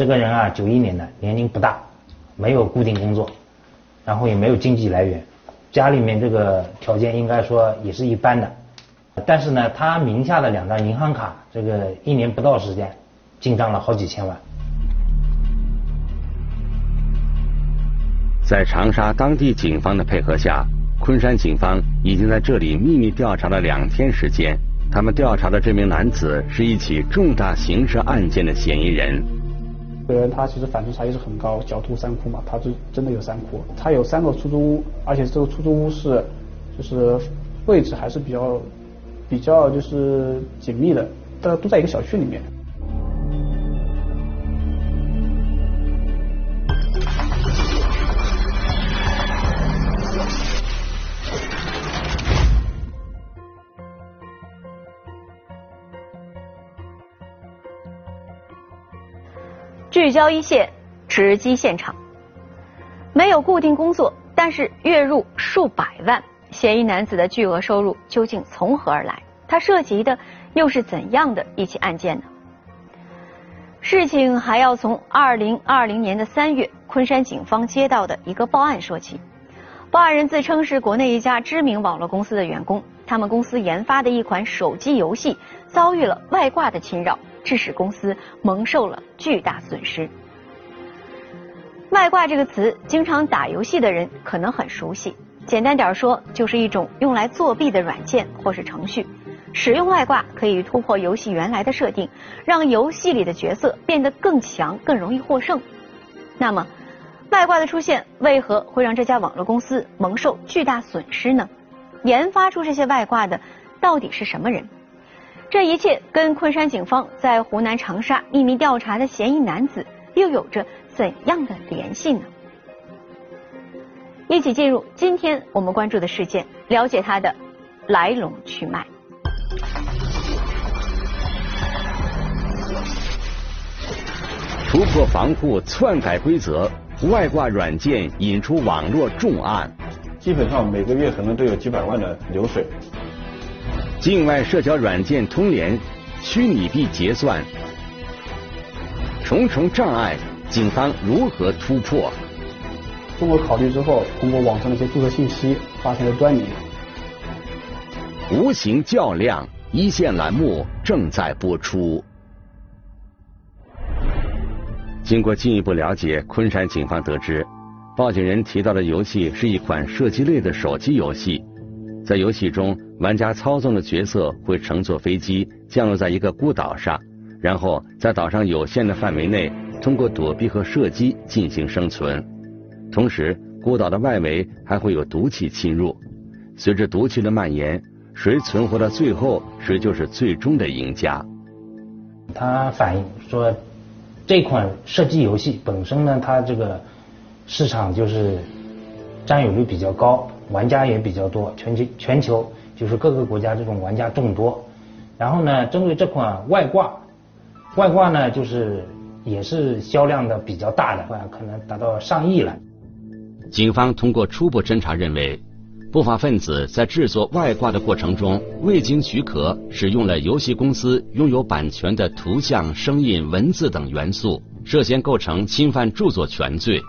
这个人啊，九一年的，年龄不大，没有固定工作，然后也没有经济来源，家里面这个条件应该说也是一般的。但是呢，他名下的两张银行卡，这个一年不到时间，进账了好几千万。在长沙当地警方的配合下，昆山警方已经在这里秘密调查了两天时间。他们调查的这名男子是一起重大刑事案件的嫌疑人。这个人他其实反侦查意识很高，狡兔三窟嘛，他是真的有三窟。他有三个出租屋，而且这个出租屋是就是位置还是比较比较就是紧密的，大家都在一个小区里面。聚焦一线，直击现场。没有固定工作，但是月入数百万，嫌疑男子的巨额收入究竟从何而来？他涉及的又是怎样的一起案件呢？事情还要从二零二零年的三月，昆山警方接到的一个报案说起。报案人自称是国内一家知名网络公司的员工，他们公司研发的一款手机游戏遭遇了外挂的侵扰。致使公司蒙受了巨大损失。外挂这个词，经常打游戏的人可能很熟悉。简单点说，就是一种用来作弊的软件或是程序。使用外挂可以突破游戏原来的设定，让游戏里的角色变得更强、更容易获胜。那么，外挂的出现为何会让这家网络公司蒙受巨大损失呢？研发出这些外挂的到底是什么人？这一切跟昆山警方在湖南长沙秘密调查的嫌疑男子又有着怎样的联系呢？一起进入今天我们关注的事件，了解他的来龙去脉。突破防护，篡改规则，外挂软件引出网络重案，基本上每个月可能都有几百万的流水。境外社交软件通联，虚拟币结算，重重障碍，警方如何突破？经过考虑之后，通过网上的一些注册信息，发现了端倪。无形较量，一线栏目正在播出。经过进一步了解，昆山警方得知，报警人提到的游戏是一款射击类的手机游戏。在游戏中，玩家操纵的角色会乘坐飞机降落在一个孤岛上，然后在岛上有限的范围内通过躲避和射击进行生存。同时，孤岛的外围还会有毒气侵入。随着毒气的蔓延，谁存活到最后，谁就是最终的赢家。他反映说，这款射击游戏本身呢，它这个市场就是占有率比较高。玩家也比较多，全球全球就是各个国家这种玩家众多。然后呢，针对这款外挂，外挂呢就是也是销量的比较大的，话可能达到上亿了。警方通过初步侦查认为，不法分子在制作外挂的过程中未经许可使用了游戏公司拥有版权的图像、声音、文字等元素，涉嫌构成侵犯著作权罪。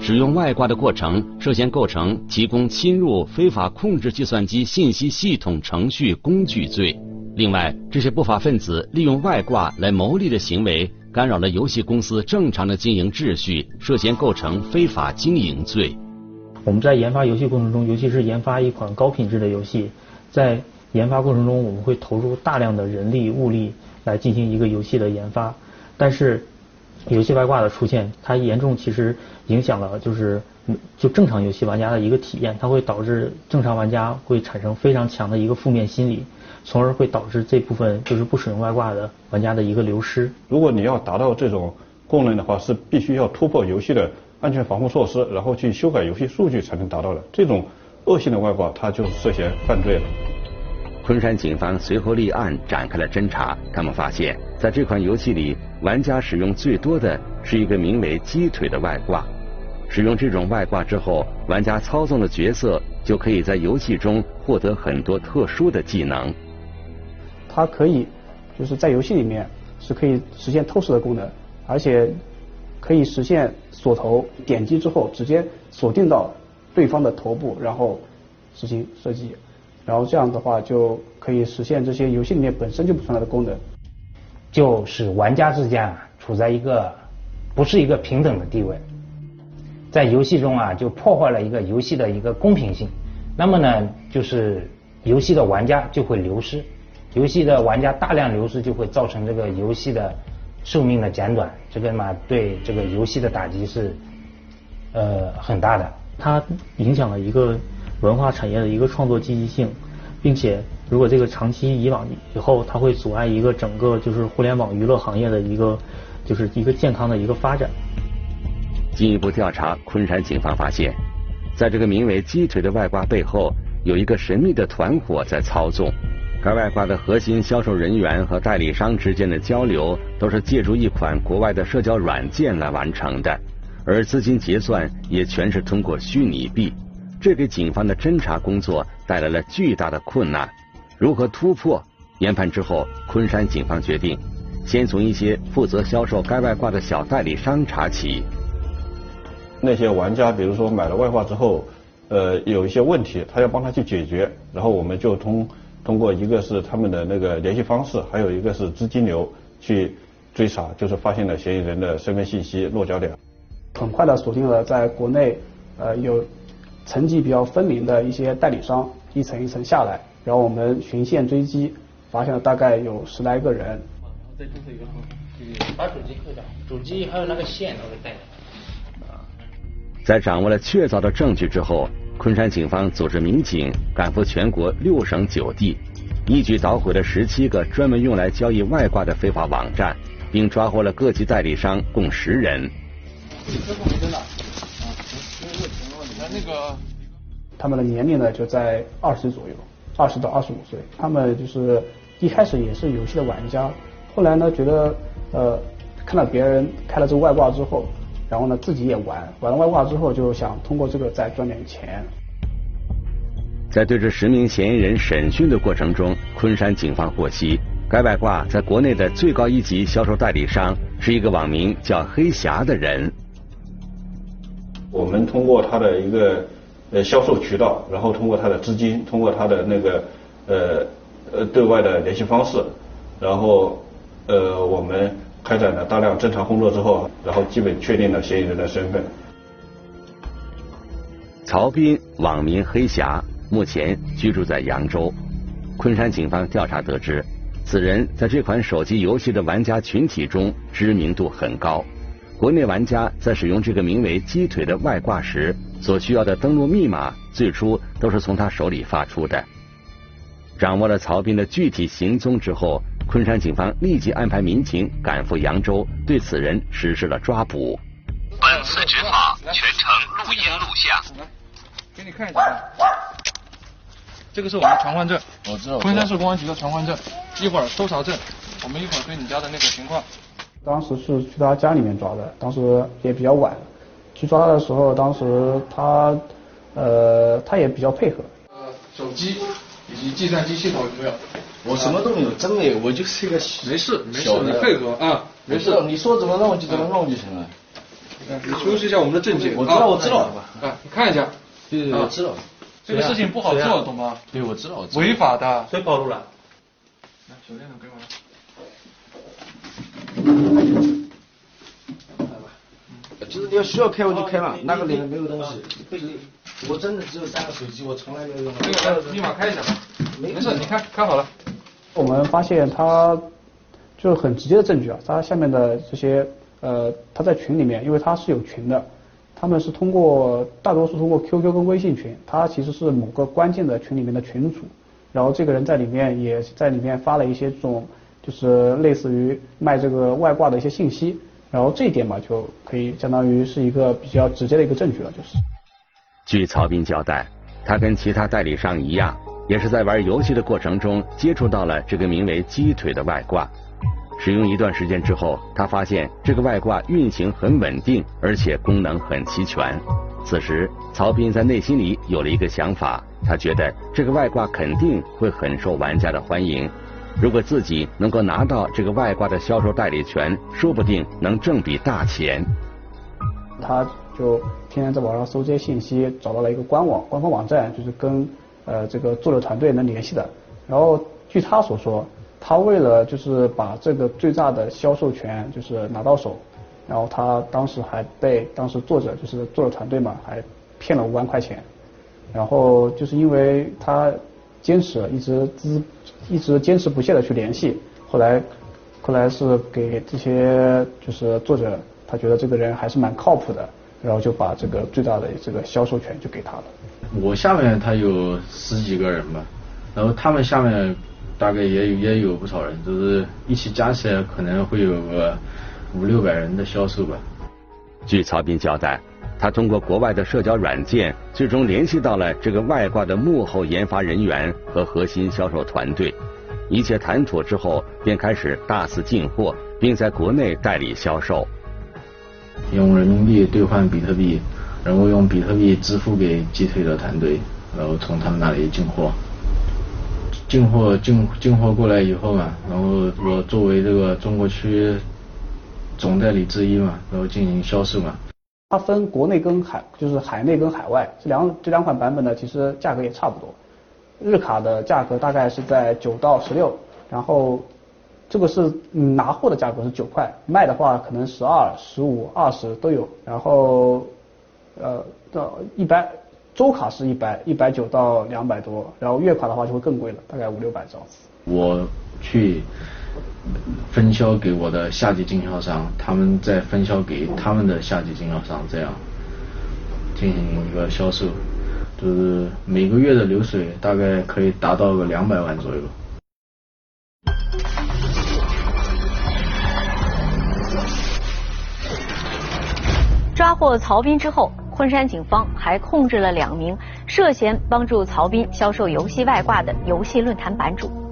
使用外挂的过程涉嫌构成提供侵入非法控制计算机信息系统程序工具罪。另外，这些不法分子利用外挂来牟利的行为，干扰了游戏公司正常的经营秩序，涉嫌构成非法经营罪。我们在研发游戏过程中，尤其是研发一款高品质的游戏，在研发过程中，我们会投入大量的人力物力来进行一个游戏的研发，但是。游戏外挂的出现，它严重其实影响了就是就正常游戏玩家的一个体验，它会导致正常玩家会产生非常强的一个负面心理，从而会导致这部分就是不使用外挂的玩家的一个流失。如果你要达到这种功能的话，是必须要突破游戏的安全防护措施，然后去修改游戏数据才能达到的。这种恶性的外挂，它就涉嫌犯罪了。昆山警方随后立案展开了侦查，他们发现，在这款游戏里，玩家使用最多的是一个名为“鸡腿”的外挂。使用这种外挂之后，玩家操纵的角色就可以在游戏中获得很多特殊的技能。它可以就是在游戏里面是可以实现透视的功能，而且可以实现锁头，点击之后直接锁定到对方的头部，然后实行射击，然后这样的话就可以实现这些游戏里面本身就不存在的功能，就使玩家之间啊处在一个不是一个平等的地位，在游戏中啊就破坏了一个游戏的一个公平性，那么呢就是游戏的玩家就会流失，游戏的玩家大量流失就会造成这个游戏的。寿命的减短，这个嘛对这个游戏的打击是呃很大的。它影响了一个文化产业的一个创作积极性，并且如果这个长期以往以后，它会阻碍一个整个就是互联网娱乐行业的一个就是一个健康的一个发展。进一步调查，昆山警方发现，在这个名为“鸡腿”的外挂背后，有一个神秘的团伙在操纵。该外挂的核心销售人员和代理商之间的交流，都是借助一款国外的社交软件来完成的，而资金结算也全是通过虚拟币，这给警方的侦查工作带来了巨大的困难。如何突破？研判之后，昆山警方决定先从一些负责销售该外挂的小代理商查起。那些玩家，比如说买了外挂之后，呃，有一些问题，他要帮他去解决，然后我们就通。通过一个是他们的那个联系方式，还有一个是资金流去追查，就是发现了嫌疑人的身份信息落脚点。很快的锁定了在国内呃有层级比较分明的一些代理商，一层一层下来，然后我们循线追击，发现了大概有十来个人。然后再注册一个号，把主机扣掉，主机还有那个线都给带。在掌握了确凿的证据之后。昆山警方组织民警赶赴全国六省九地，一举捣毁了十七个专门用来交易外挂的非法网站，并抓获了各级代理商共十人。那个，他们的年龄呢就在二十左右，二十到二十五岁。他们就是一开始也是游戏的玩家，后来呢觉得呃看到别人开了这个外挂之后。然后呢，自己也玩，玩了外挂之后，就想通过这个再赚点钱。在对这十名嫌疑人审讯的过程中，昆山警方获悉，该外挂在国内的最高一级销售代理商是一个网名叫“黑侠”的人。我们通过他的一个呃销售渠道，然后通过他的资金，通过他的那个呃呃对外的联系方式，然后呃我们。开展了大量侦查工作之后，然后基本确定了嫌疑人的身份。曹斌，网名黑侠，目前居住在扬州。昆山警方调查得知，此人在这款手机游戏的玩家群体中知名度很高。国内玩家在使用这个名为“鸡腿”的外挂时，所需要的登录密码，最初都是从他手里发出的。掌握了曹斌的具体行踪之后。昆山警方立即安排民警赶赴扬州，对此人实施了抓捕。本次执法全程录音录像。给你看一下，这个是我们的传唤证，我知道。昆山市公安局的传唤证，一会儿搜查证，我们一会儿对你家的那个情况。当时是去他家里面抓的，当时也比较晚，去抓他的时候，当时他呃他也比较配合。呃，手机以及计算机系统有没有？我什么都没有，真没有，我就是一个没事没事，你配合啊，没事，你说怎么弄就怎么弄就行了。你出示一下我们的证件。我知道我知道。啊，你看一下。对对对，我知道。这个事情不好做，懂吗？对，我知道。违法的。谁暴露了？来，手电筒给我。来吧。就是你要需要开我就开嘛，那个里面没有东西。我真的只有三个手机，我从来没有用。那个密码开一下吧。没事，你看，看好了。我们发现他就是很直接的证据啊，他下面的这些呃，他在群里面，因为他是有群的，他们是通过大多数通过 QQ 跟微信群，他其实是某个关键的群里面的群主，然后这个人在里面也在里面发了一些这种就是类似于卖这个外挂的一些信息，然后这一点嘛就可以相当于是一个比较直接的一个证据了，就是。据曹斌交代，他跟其他代理商一样。也是在玩游戏的过程中接触到了这个名为“鸡腿”的外挂。使用一段时间之后，他发现这个外挂运行很稳定，而且功能很齐全。此时，曹斌在内心里有了一个想法，他觉得这个外挂肯定会很受玩家的欢迎。如果自己能够拿到这个外挂的销售代理权，说不定能挣笔大钱。他就天天在网上搜这些信息，找到了一个官网，官方网站，就是跟呃这个作者团队能联系的。然后据他所说，他为了就是把这个最大的销售权就是拿到手，然后他当时还被当时作者就是作者团队嘛，还骗了五万块钱。然后就是因为他坚持一直支一直坚持不懈的去联系，后来后来是给这些就是作者，他觉得这个人还是蛮靠谱的，然后就把这个最大的这个销售权就给他了。我下面他有十几个人吧，然后他们下面大概也有也有不少人，就是一起加起来可能会有个五六百人的销售吧。据曹斌交代。他通过国外的社交软件，最终联系到了这个外挂的幕后研发人员和核心销售团队。一切谈妥之后，便开始大肆进货，并在国内代理销售。用人民币兑换比特币，然后用比特币支付给击退的团队，然后从他们那里进货。进货进进货过来以后嘛，然后我作为这个中国区总代理之一嘛，然后进行销售嘛。它分国内跟海，就是海内跟海外这两这两款版本呢，其实价格也差不多。日卡的价格大概是在九到十六，然后这个是拿货的价格是九块，卖的话可能十二、十五、二十都有。然后呃到一百周卡是一百一百九到两百多，然后月卡的话就会更贵了，大概五六百这样子。我去。分销给我的下级经销商，他们再分销给他们的下级经销商，这样进行一个销售，就是每个月的流水大概可以达到个两百万左右。抓获曹斌之后，昆山警方还控制了两名涉嫌帮助曹斌销售游戏外挂的游戏论坛版主。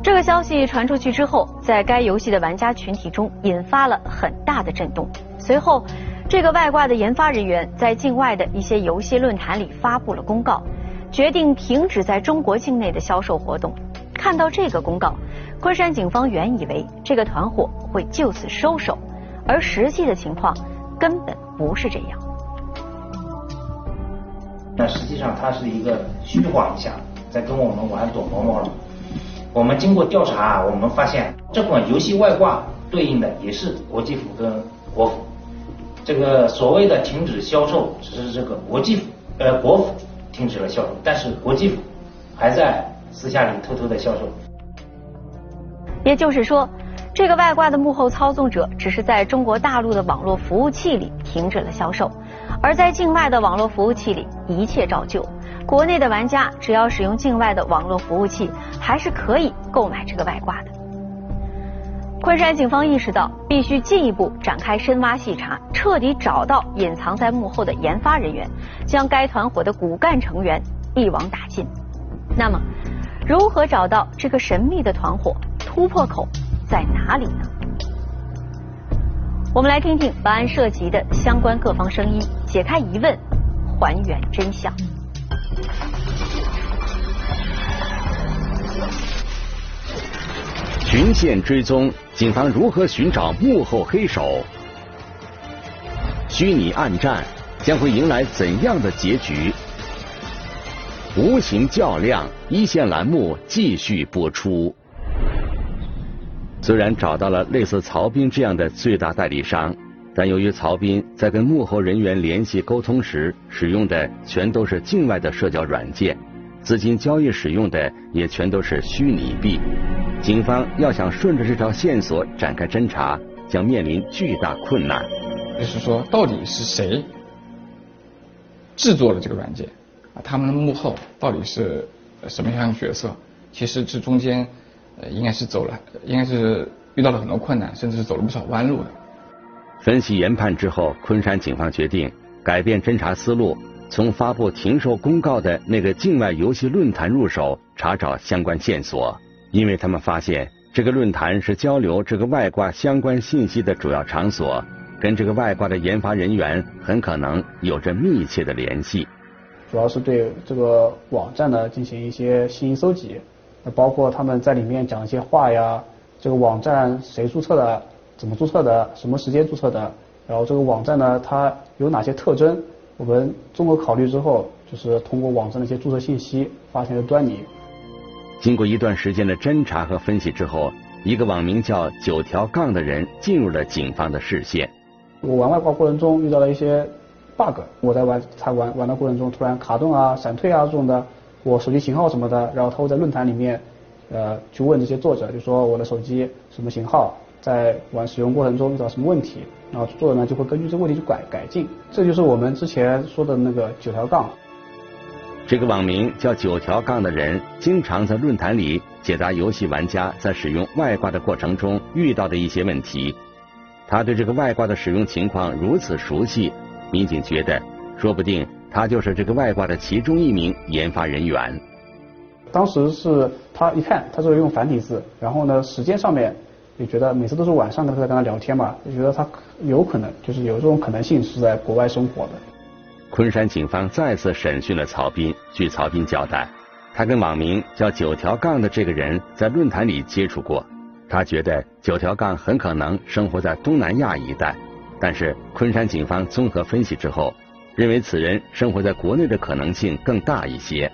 这个消息传出去之后，在该游戏的玩家群体中引发了很大的震动。随后，这个外挂的研发人员在境外的一些游戏论坛里发布了公告，决定停止在中国境内的销售活动。看到这个公告，昆山警方原以为这个团伙会就此收手，而实际的情况根本不是这样。那实际上它是一个虚晃一下，在跟我们玩躲猫猫了。我们经过调查，我们发现这款游戏外挂对应的也是国际服跟国服。这个所谓的停止销售，只是这个国际服呃国服停止了销售，但是国际服还在私下里偷偷的销售。也就是说，这个外挂的幕后操纵者只是在中国大陆的网络服务器里停止了销售，而在境外的网络服务器里一切照旧。国内的玩家只要使用境外的网络服务器，还是可以购买这个外挂的。昆山警方意识到，必须进一步展开深挖细查，彻底找到隐藏在幕后的研发人员，将该团伙的骨干成员一网打尽。那么，如何找到这个神秘的团伙？突破口在哪里呢？我们来听听本案涉及的相关各方声音，解开疑问，还原真相。群线追踪，警方如何寻找幕后黑手？虚拟暗战将会迎来怎样的结局？无形较量，一线栏目继续播出。虽然找到了类似曹斌这样的最大代理商。但由于曹斌在跟幕后人员联系沟通时使用的全都是境外的社交软件，资金交易使用的也全都是虚拟币，警方要想顺着这条线索展开侦查，将面临巨大困难。就是说，到底是谁制作了这个软件？啊，他们的幕后到底是什么样的角色？其实这中间呃，应该是走了，应该是遇到了很多困难，甚至是走了不少弯路的。分析研判之后，昆山警方决定改变侦查思路，从发布停售公告的那个境外游戏论坛入手，查找相关线索。因为他们发现这个论坛是交流这个外挂相关信息的主要场所，跟这个外挂的研发人员很可能有着密切的联系。主要是对这个网站呢进行一些信息搜集，包括他们在里面讲一些话呀，这个网站谁注册的？怎么注册的？什么时间注册的？然后这个网站呢，它有哪些特征？我们综合考虑之后，就是通过网上的一些注册信息，发现了端倪。经过一段时间的侦查和分析之后，一个网名叫“九条杠”的人进入了警方的视线。我玩外挂过程中遇到了一些 bug，我在玩他玩玩的过程中突然卡顿啊、闪退啊这种的，我手机型号什么的，然后他会在论坛里面呃去问这些作者，就说我的手机什么型号，在玩使用过程中遇到什么问题，然后作者呢就会根据这个问题去改改进，这就是我们之前说的那个九条杠。这个网名叫“九条杠”的人，经常在论坛里解答游戏玩家在使用外挂的过程中遇到的一些问题。他对这个外挂的使用情况如此熟悉，民警觉得，说不定他就是这个外挂的其中一名研发人员。当时是他一看，他就是用繁体字，然后呢，时间上面也觉得每次都是晚上跟他跟他聊天嘛，就觉得他有可能就是有这种可能性是在国外生活的。昆山警方再次审讯了曹斌。据曹斌交代，他跟网名叫“九条杠”的这个人在论坛里接触过。他觉得“九条杠”很可能生活在东南亚一带，但是昆山警方综合分析之后，认为此人生活在国内的可能性更大一些。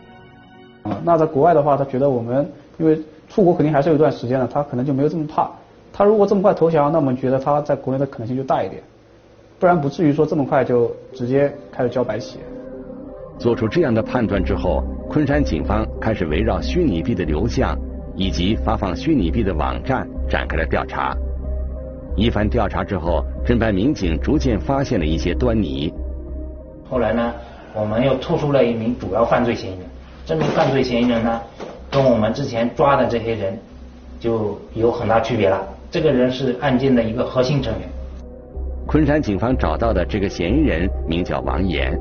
啊，那在国外的话，他觉得我们因为出国肯定还是有一段时间的，他可能就没有这么怕。他如果这么快投降，那我们觉得他在国内的可能性就大一点。不然不至于说这么快就直接开始交白起。做出这样的判断之后，昆山警方开始围绕虚拟币的流向以及发放虚拟币的网站展开了调查。一番调查之后，侦办民警逐渐发现了一些端倪。后来呢，我们又突出了一名主要犯罪嫌疑人。这名犯罪嫌疑人呢，跟我们之前抓的这些人就有很大区别了。这个人是案件的一个核心成员。昆山警方找到的这个嫌疑人名叫王岩，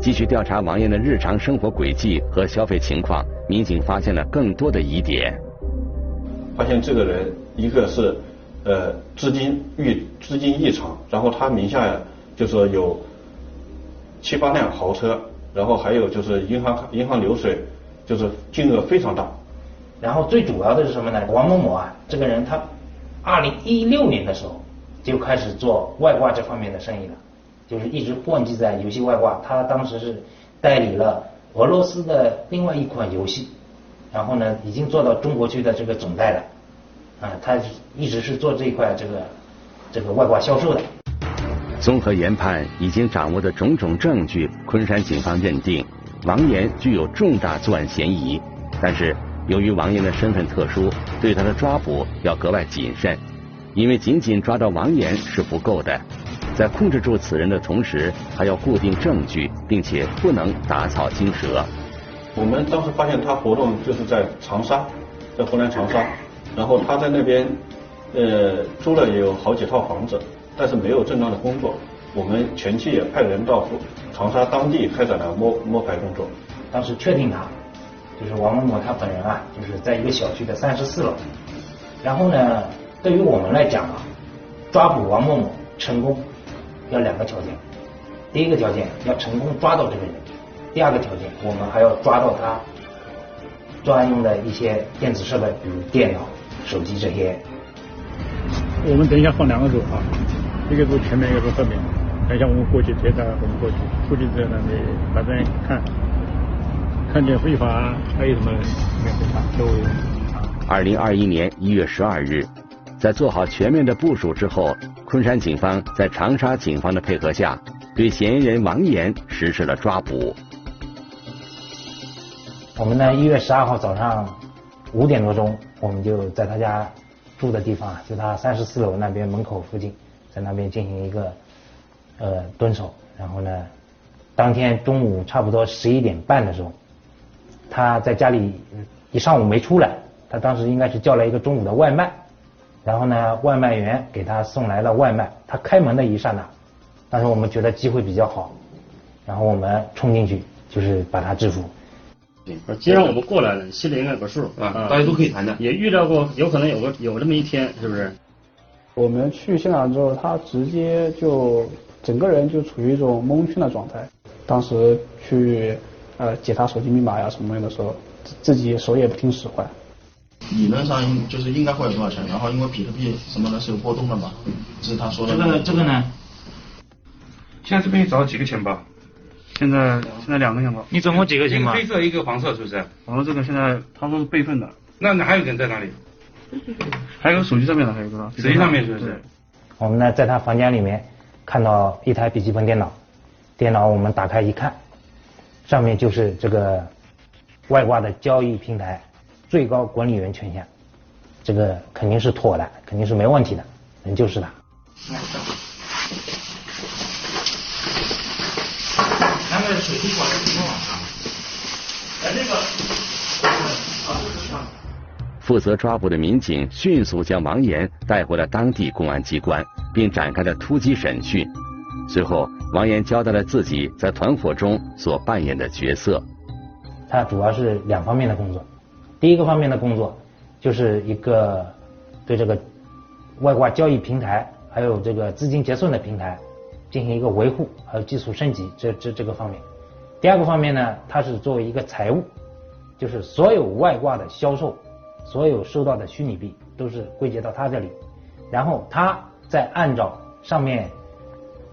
继续调查王岩的日常生活轨迹和消费情况，民警发现了更多的疑点。发现这个人一个是呃资金异资金异常，然后他名下就是有七八辆豪车，然后还有就是银行银行流水就是金额非常大。然后最主要的是什么呢？王某某啊，这个人他二零一六年的时候。就开始做外挂这方面的生意了，就是一直混迹在游戏外挂。他当时是代理了俄罗斯的另外一款游戏，然后呢，已经做到中国区的这个总代了。啊，他一直是做这一块这个这个外挂销售的。综合研判已经掌握的种种证据，昆山警方认定王岩具有重大作案嫌疑。但是由于王岩的身份特殊，对他的抓捕要格外谨慎。因为仅仅抓到王岩是不够的，在控制住此人的同时，还要固定证据，并且不能打草惊蛇。我们当时发现他活动就是在长沙，在湖南长沙，然后他在那边呃租了有好几套房子，但是没有正当的工作。我们前期也派人到长沙当地开展了摸摸排工作。当时确定他就是王某某他本人啊，就是在一个小区的三十四楼，然后呢。对于我们来讲啊，抓捕王某某成功要两个条件，第一个条件要成功抓到这个人，第二个条件我们还要抓到他作案用的一些电子设备，比如电脑、手机这些。我们等一下放两个组啊，一个组前面，一个组后面。等一下我们过去接他，我们过去，过去之后呢，你反正看，看见非法还有什么没非法都。二零二一年一月十二日。在做好全面的部署之后，昆山警方在长沙警方的配合下，对嫌疑人王岩实施了抓捕。我们呢，一月十二号早上五点多钟，我们就在他家住的地方，就他三十四楼那边门口附近，在那边进行一个呃蹲守。然后呢，当天中午差不多十一点半的时候，他在家里一上午没出来，他当时应该是叫了一个中午的外卖。然后呢，外卖员给他送来了外卖。他开门的一刹那，当时我们觉得机会比较好，然后我们冲进去，就是把他制服。既然我们过来了，心里应该有个数啊，大家都可以谈的。也预料过有可能有个有这么一天，是不是？我们去现场之后，他直接就整个人就处于一种蒙圈的状态。当时去呃解他手机密码呀什么的时候，自己手也不听使唤。理论上应就是应该会有多少钱，然后因为比特币什么的是有波动的嘛，这是他说的。这个这个呢，现在这边找了几个钱包？现在现在两个钱包。你总共几个钱包？一个黑色，一个黄色，是不是？然后这个现在他说是备份的。那那还有人在哪里？还有手机上面的还有个。手机上面是不是？我们呢在他房间里面看到一台笔记本电脑，电脑我们打开一看，上面就是这个外挂的交易平台最高管理员权限，这个肯定是妥的，肯定是没问题的，人就是他。负责抓捕的民警迅速将王岩带回了当地公安机关，并展开了突击审讯。随后，王岩交代了自己在团伙中所扮演的角色。他主要是两方面的工作，第一个方面的工作就是一个对这个外挂交易平台还有这个资金结算的平台进行一个维护，还有技术升级这这这个方面。第二个方面呢，他是作为一个财务，就是所有外挂的销售。所有收到的虚拟币都是归结到他这里，然后他再按照上面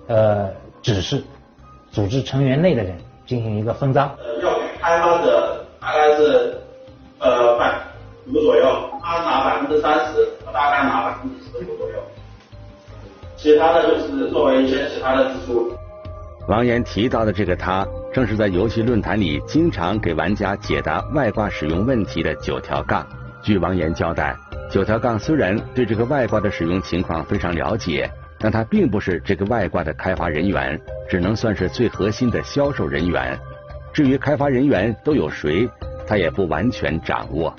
呃指示，组织成员内的人进行一个分赃。呃，要给开发者大概是呃百五左右，他拿百分之三十，我大概拿百分之十五左右，其他的就是作为一些其他的支出。王岩提到的这个他，正是在游戏论坛里经常给玩家解答外挂使用问题的九条杠。据王岩交代，九条杠虽然对这个外挂的使用情况非常了解，但他并不是这个外挂的开发人员，只能算是最核心的销售人员。至于开发人员都有谁，他也不完全掌握。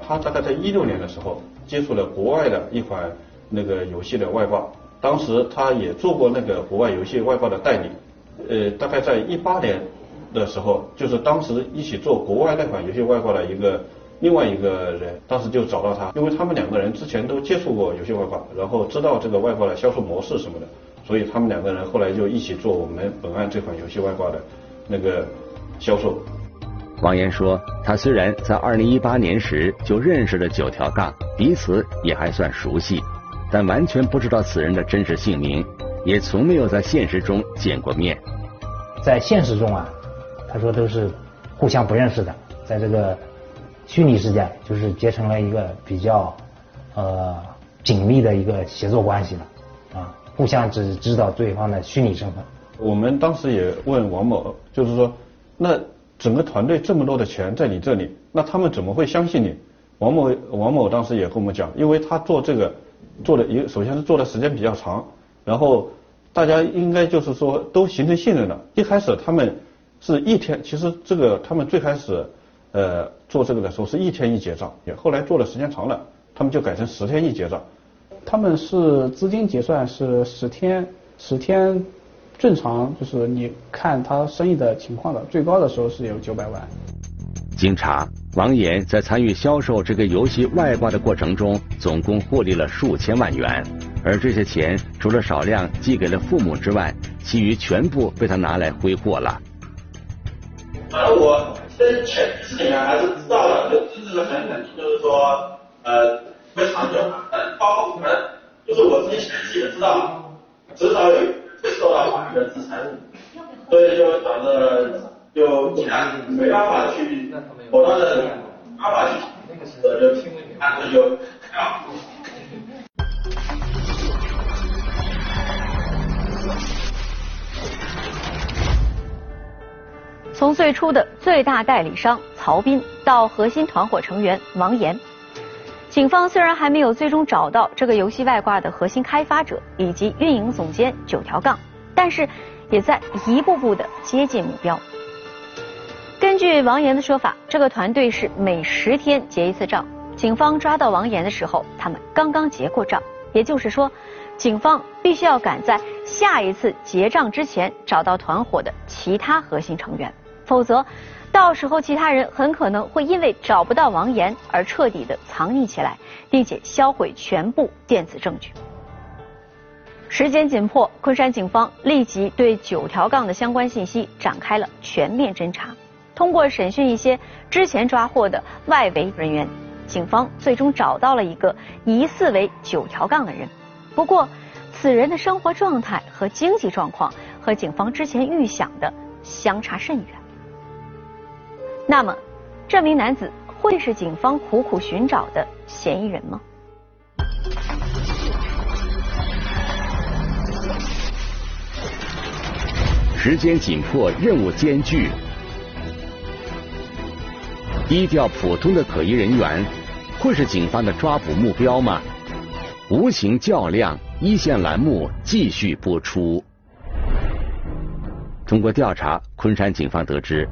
他大概在一六年的时候接触了国外的一款那个游戏的外挂，当时他也做过那个国外游戏外挂的代理。呃，大概在一八年的时候，就是当时一起做国外那款游戏外挂的一个。另外一个人当时就找到他，因为他们两个人之前都接触过游戏外挂，然后知道这个外挂的销售模式什么的，所以他们两个人后来就一起做我们本案这款游戏外挂的那个销售。王岩说，他虽然在二零一八年时就认识了九条杠，彼此也还算熟悉，但完全不知道此人的真实姓名，也从没有在现实中见过面。在现实中啊，他说都是互相不认识的，在这个。虚拟世界就是结成了一个比较呃紧密的一个协作关系了啊，互相只知道对方的虚拟身份。我们当时也问王某，就是说，那整个团队这么多的钱在你这里，那他们怎么会相信你？王某王某当时也跟我们讲，因为他做这个做的一首先是做的时间比较长，然后大家应该就是说都形成信任了。一开始他们是一天，其实这个他们最开始。呃，做这个的时候是一天一结账，也后来做的时间长了，他们就改成十天一结账。他们是资金结算是十天，十天正常就是你看他生意的情况的，最高的时候是有九百万。经查，王岩在参与销售这个游戏外挂的过程中，总共获利了数千万元，而这些钱除了少量寄给了父母之外，其余全部被他拿来挥霍了。而我。在潜意识里面还是知道的，就这是很肯定，就是说，呃，会长久的，包括可能就是我自己潜意识也知道，迟早有会受到法律的制裁，所以就导致就既然没办法去果断的没办法去，呃，就干脆就从最初的最大代理商曹斌到核心团伙成员王岩，警方虽然还没有最终找到这个游戏外挂的核心开发者以及运营总监九条杠，但是也在一步步的接近目标。根据王岩的说法，这个团队是每十天结一次账。警方抓到王岩的时候，他们刚刚结过账，也就是说，警方必须要赶在下一次结账之前找到团伙的其他核心成员。否则，到时候其他人很可能会因为找不到王岩而彻底的藏匿起来，并且销毁全部电子证据。时间紧迫，昆山警方立即对九条杠的相关信息展开了全面侦查。通过审讯一些之前抓获的外围人员，警方最终找到了一个疑似为九条杠的人。不过，此人的生活状态和经济状况和警方之前预想的相差甚远。那么，这名男子会是警方苦苦寻找的嫌疑人吗？时间紧迫，任务艰巨，低调普通的可疑人员会是警方的抓捕目标吗？无形较量，一线栏目继续播出。通过调查，昆山警方得知，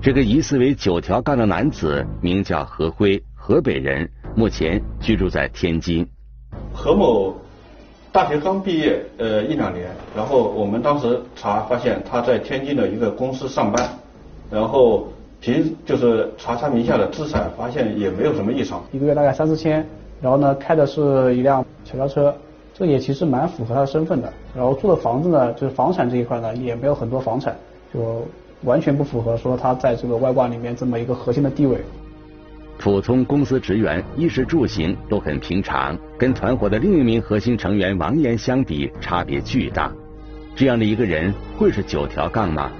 这个疑似为九条杠的男子名叫何辉，河北人，目前居住在天津。何某大学刚毕业，呃一两年，然后我们当时查发现他在天津的一个公司上班，然后凭就是查他名下的资产，发现也没有什么异常。一个月大概三四千，然后呢开的是一辆小轿车，这也其实蛮符合他的身份的。然后住的房子呢，就是房产这一块呢也没有很多房产，就完全不符合说他在这个外挂里面这么一个核心的地位。普通公司职员衣食住行都很平常，跟团伙的另一名核心成员王岩相比，差别巨大。这样的一个人会是九条杠吗？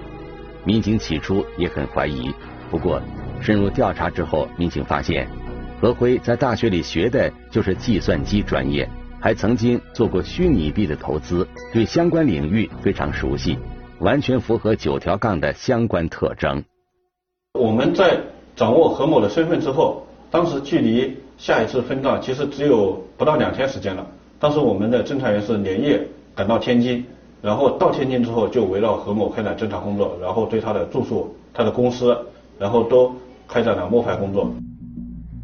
民警起初也很怀疑，不过深入调查之后，民警发现何辉在大学里学的就是计算机专业，还曾经做过虚拟币的投资，对相关领域非常熟悉，完全符合九条杠的相关特征。我们在掌握何某的身份之后，当时距离下一次分账其实只有不到两天时间了。当时我们的侦查员是连夜赶到天津，然后到天津之后就围绕何某开展侦查工作，然后对他的住宿、他的公司，然后都开展了摸排工作。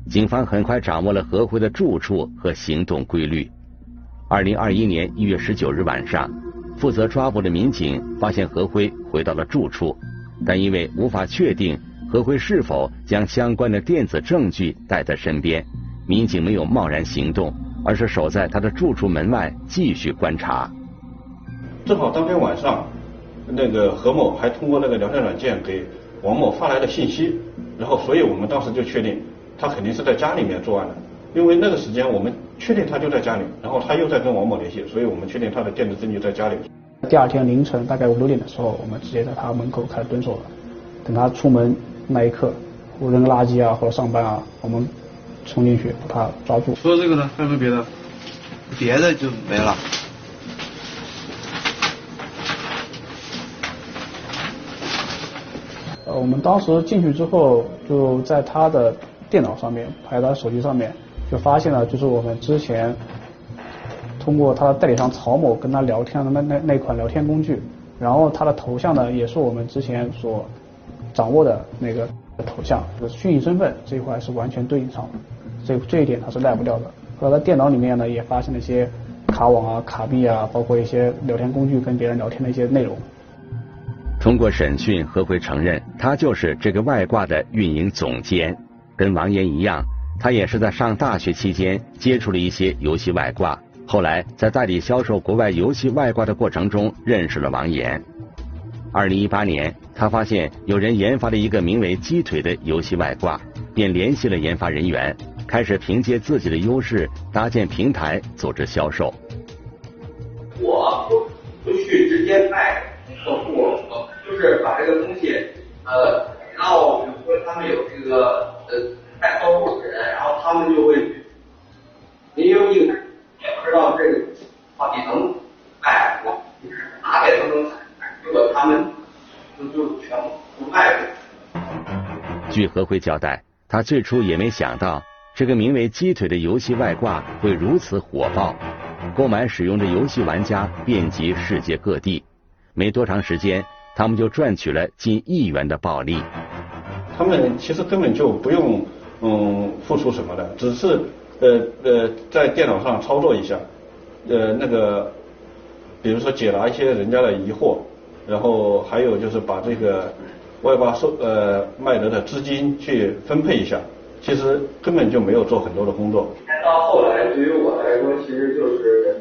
警方很快掌握了何辉的住处和行动规律。二零二一年一月十九日晚上，负责抓捕的民警发现何辉回到了住处，但因为无法确定何辉是否将相关的电子证据带在身边，民警没有贸然行动，而是守在他的住处门外继续观察。正好当天晚上，那个何某还通过那个聊天软件给王某发来的信息，然后所以我们当时就确定他肯定是在家里面作案的，因为那个时间我们确定他就在家里，然后他又在跟王某联系，所以我们确定他的电子证据在家里。第二天凌晨大概五六点的时候，我们直接在他门口开始蹲守了，等他出门那一刻，我扔个垃圾啊或者上班啊，我们冲进去把他抓住。除了这个呢，还有没有别的？别的就没了。呃，我们当时进去之后，就在他的电脑上面，还有他手机上面，就发现了就是我们之前通过他代理商曹某跟他聊天的那那那款聊天工具，然后他的头像呢也是我们之前所掌握的那个头像，就是虚拟身份这一块是完全对应上的，这这一点他是赖不掉的。和他电脑里面呢也发现了一些卡网啊、卡币啊，包括一些聊天工具跟别人聊天的一些内容。通过审讯，何辉承认他就是这个外挂的运营总监。跟王岩一样，他也是在上大学期间接触了一些游戏外挂，后来在代理销售国外游戏外挂的过程中认识了王岩。二零一八年，他发现有人研发了一个名为“鸡腿”的游戏外挂，便联系了研发人员，开始凭借自己的优势搭建平台，组织销售。我不去直接卖客户。就是把这个东西，呃，然后比如说他们有这个呃卖客户，他们就会，您有一个也不知道这个到底能卖不，就是哪边都能买，结果他们就就全部不卖了据何辉交代，他最初也没想到这个名为“鸡腿”的游戏外挂会如此火爆，购买使用的游戏玩家遍及世界各地，没多长时间。他们就赚取了近亿元的暴利。他们其实根本就不用嗯付出什么的，只是呃呃在电脑上操作一下，呃那个比如说解答一些人家的疑惑，然后还有就是把这个外挂收呃卖得的资金去分配一下，其实根本就没有做很多的工作。到后来对于我来说，其实就是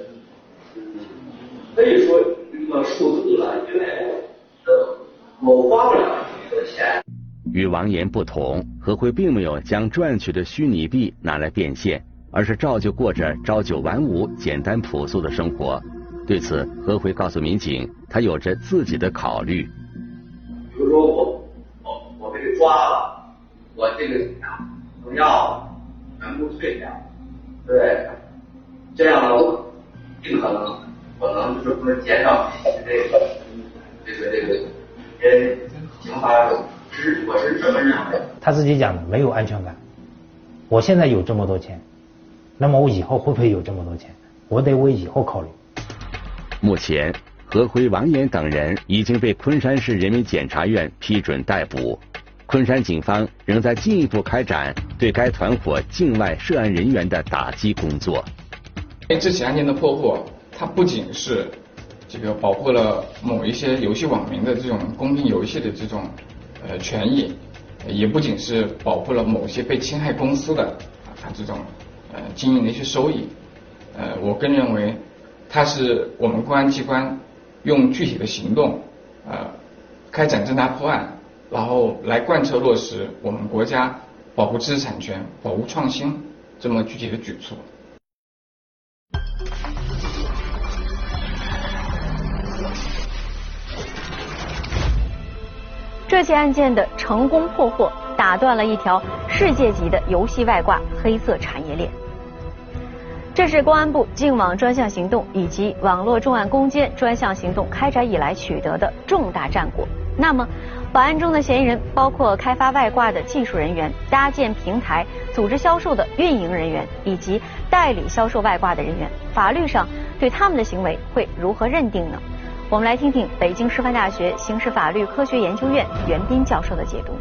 可以说一个数字了，因为。某花不了的钱。与王岩不同，何辉并没有将赚取的虚拟币拿来变现，而是照旧过着朝九晚五、简单朴素的生活。对此，何辉告诉民警，他有着自己的考虑。比如说我我我被抓了，我这个农药全部退掉，对，这样，我尽可能可能就是说减少这个这个这个人刑罚，是我是这么认为。他自己讲的没有安全感。我现在有这么多钱，那么我以后会不会有这么多钱？我得为以后考虑。目前，何辉、王岩等人已经被昆山市人民检察院批准逮捕。昆山警方仍在进一步开展对该团伙境外涉案人员的打击工作。这起案件的破获，它不仅是这个保护了某一些游戏网民的这种公平游戏的这种呃权益，也不仅是保护了某些被侵害公司的啊这种呃经营的一些收益。呃，我更认为，它是我们公安机关用具体的行动呃开展侦查破案，然后来贯彻落实我们国家保护知识产权、保护创新这么具体的举措。这起案件的成功破获，打断了一条世界级的游戏外挂黑色产业链。这是公安部净网专项行动以及网络重案攻坚专项行动开展以来取得的重大战果。那么，本案中的嫌疑人包括开发外挂的技术人员、搭建平台、组织销售的运营人员以及代理销售外挂的人员。法律上对他们的行为会如何认定呢？我们来听听北京师范大学刑事法律科学研究院袁斌教授的解读。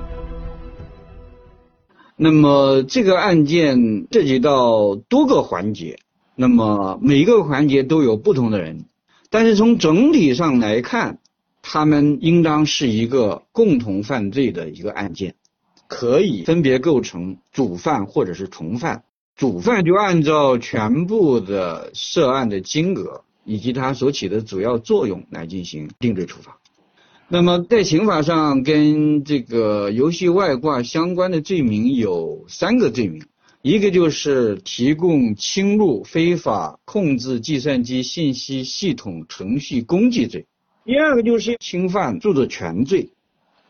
那么这个案件涉及到多个环节，那么每一个环节都有不同的人，但是从整体上来看，他们应当是一个共同犯罪的一个案件，可以分别构成主犯或者是从犯。主犯就按照全部的涉案的金额以及它所起的主要作用来进行定罪处罚。那么在刑法上跟这个游戏外挂相关的罪名有三个罪名，一个就是提供侵入非法控制计算机信息系统程序工具罪，第二个就是侵犯著作权罪，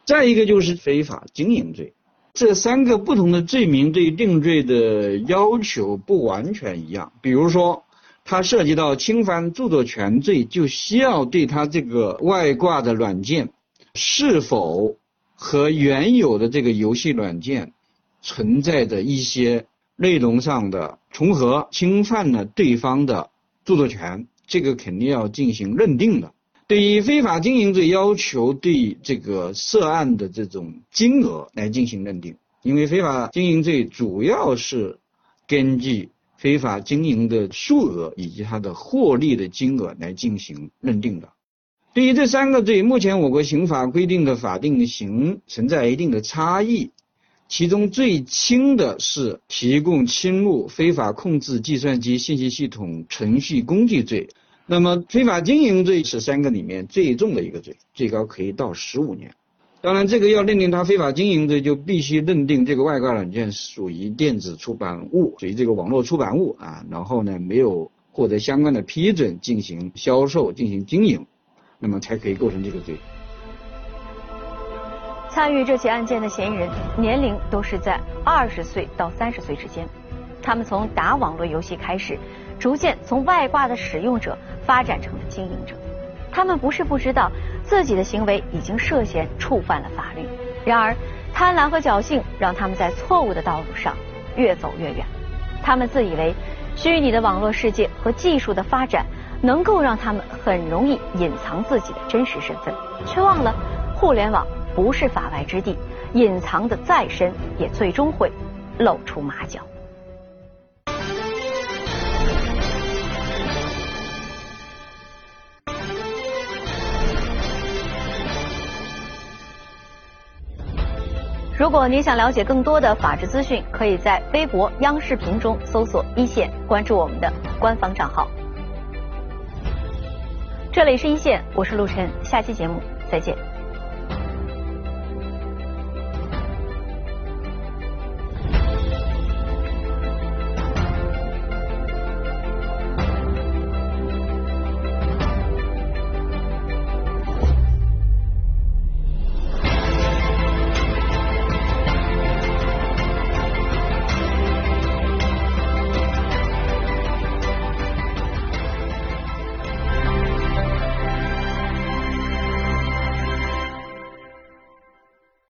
再一个就是非法经营罪。这三个不同的罪名对定罪的要求不完全一样，比如说。它涉及到侵犯著作权罪，就需要对它这个外挂的软件是否和原有的这个游戏软件存在的一些内容上的重合，侵犯了对方的著作权，这个肯定要进行认定的。对于非法经营罪，要求对这个涉案的这种金额来进行认定，因为非法经营罪主要是根据。非法经营的数额以及它的获利的金额来进行认定的。对于这三个罪，目前我国刑法规定的法定刑存在一定的差异。其中最轻的是提供侵入非法控制计算机信息系统程序工具罪，那么非法经营罪是三个里面最重的一个罪，最高可以到十五年。当然，这个要认定他非法经营罪，就必须认定这个外挂软件属于电子出版物，属于这个网络出版物啊。然后呢，没有获得相关的批准进行销售、进行经营，那么才可以构成这个罪。参与这起案件的嫌疑人年龄都是在二十岁到三十岁之间，他们从打网络游戏开始，逐渐从外挂的使用者发展成了经营者。他们不是不知道自己的行为已经涉嫌触犯了法律，然而贪婪和侥幸让他们在错误的道路上越走越远。他们自以为虚拟的网络世界和技术的发展能够让他们很容易隐藏自己的真实身份，却忘了互联网不是法外之地，隐藏的再深也最终会露出马脚。如果您想了解更多的法治资讯，可以在微博、央视频中搜索“一线”，关注我们的官方账号。这里是一线，我是陆晨，下期节目再见。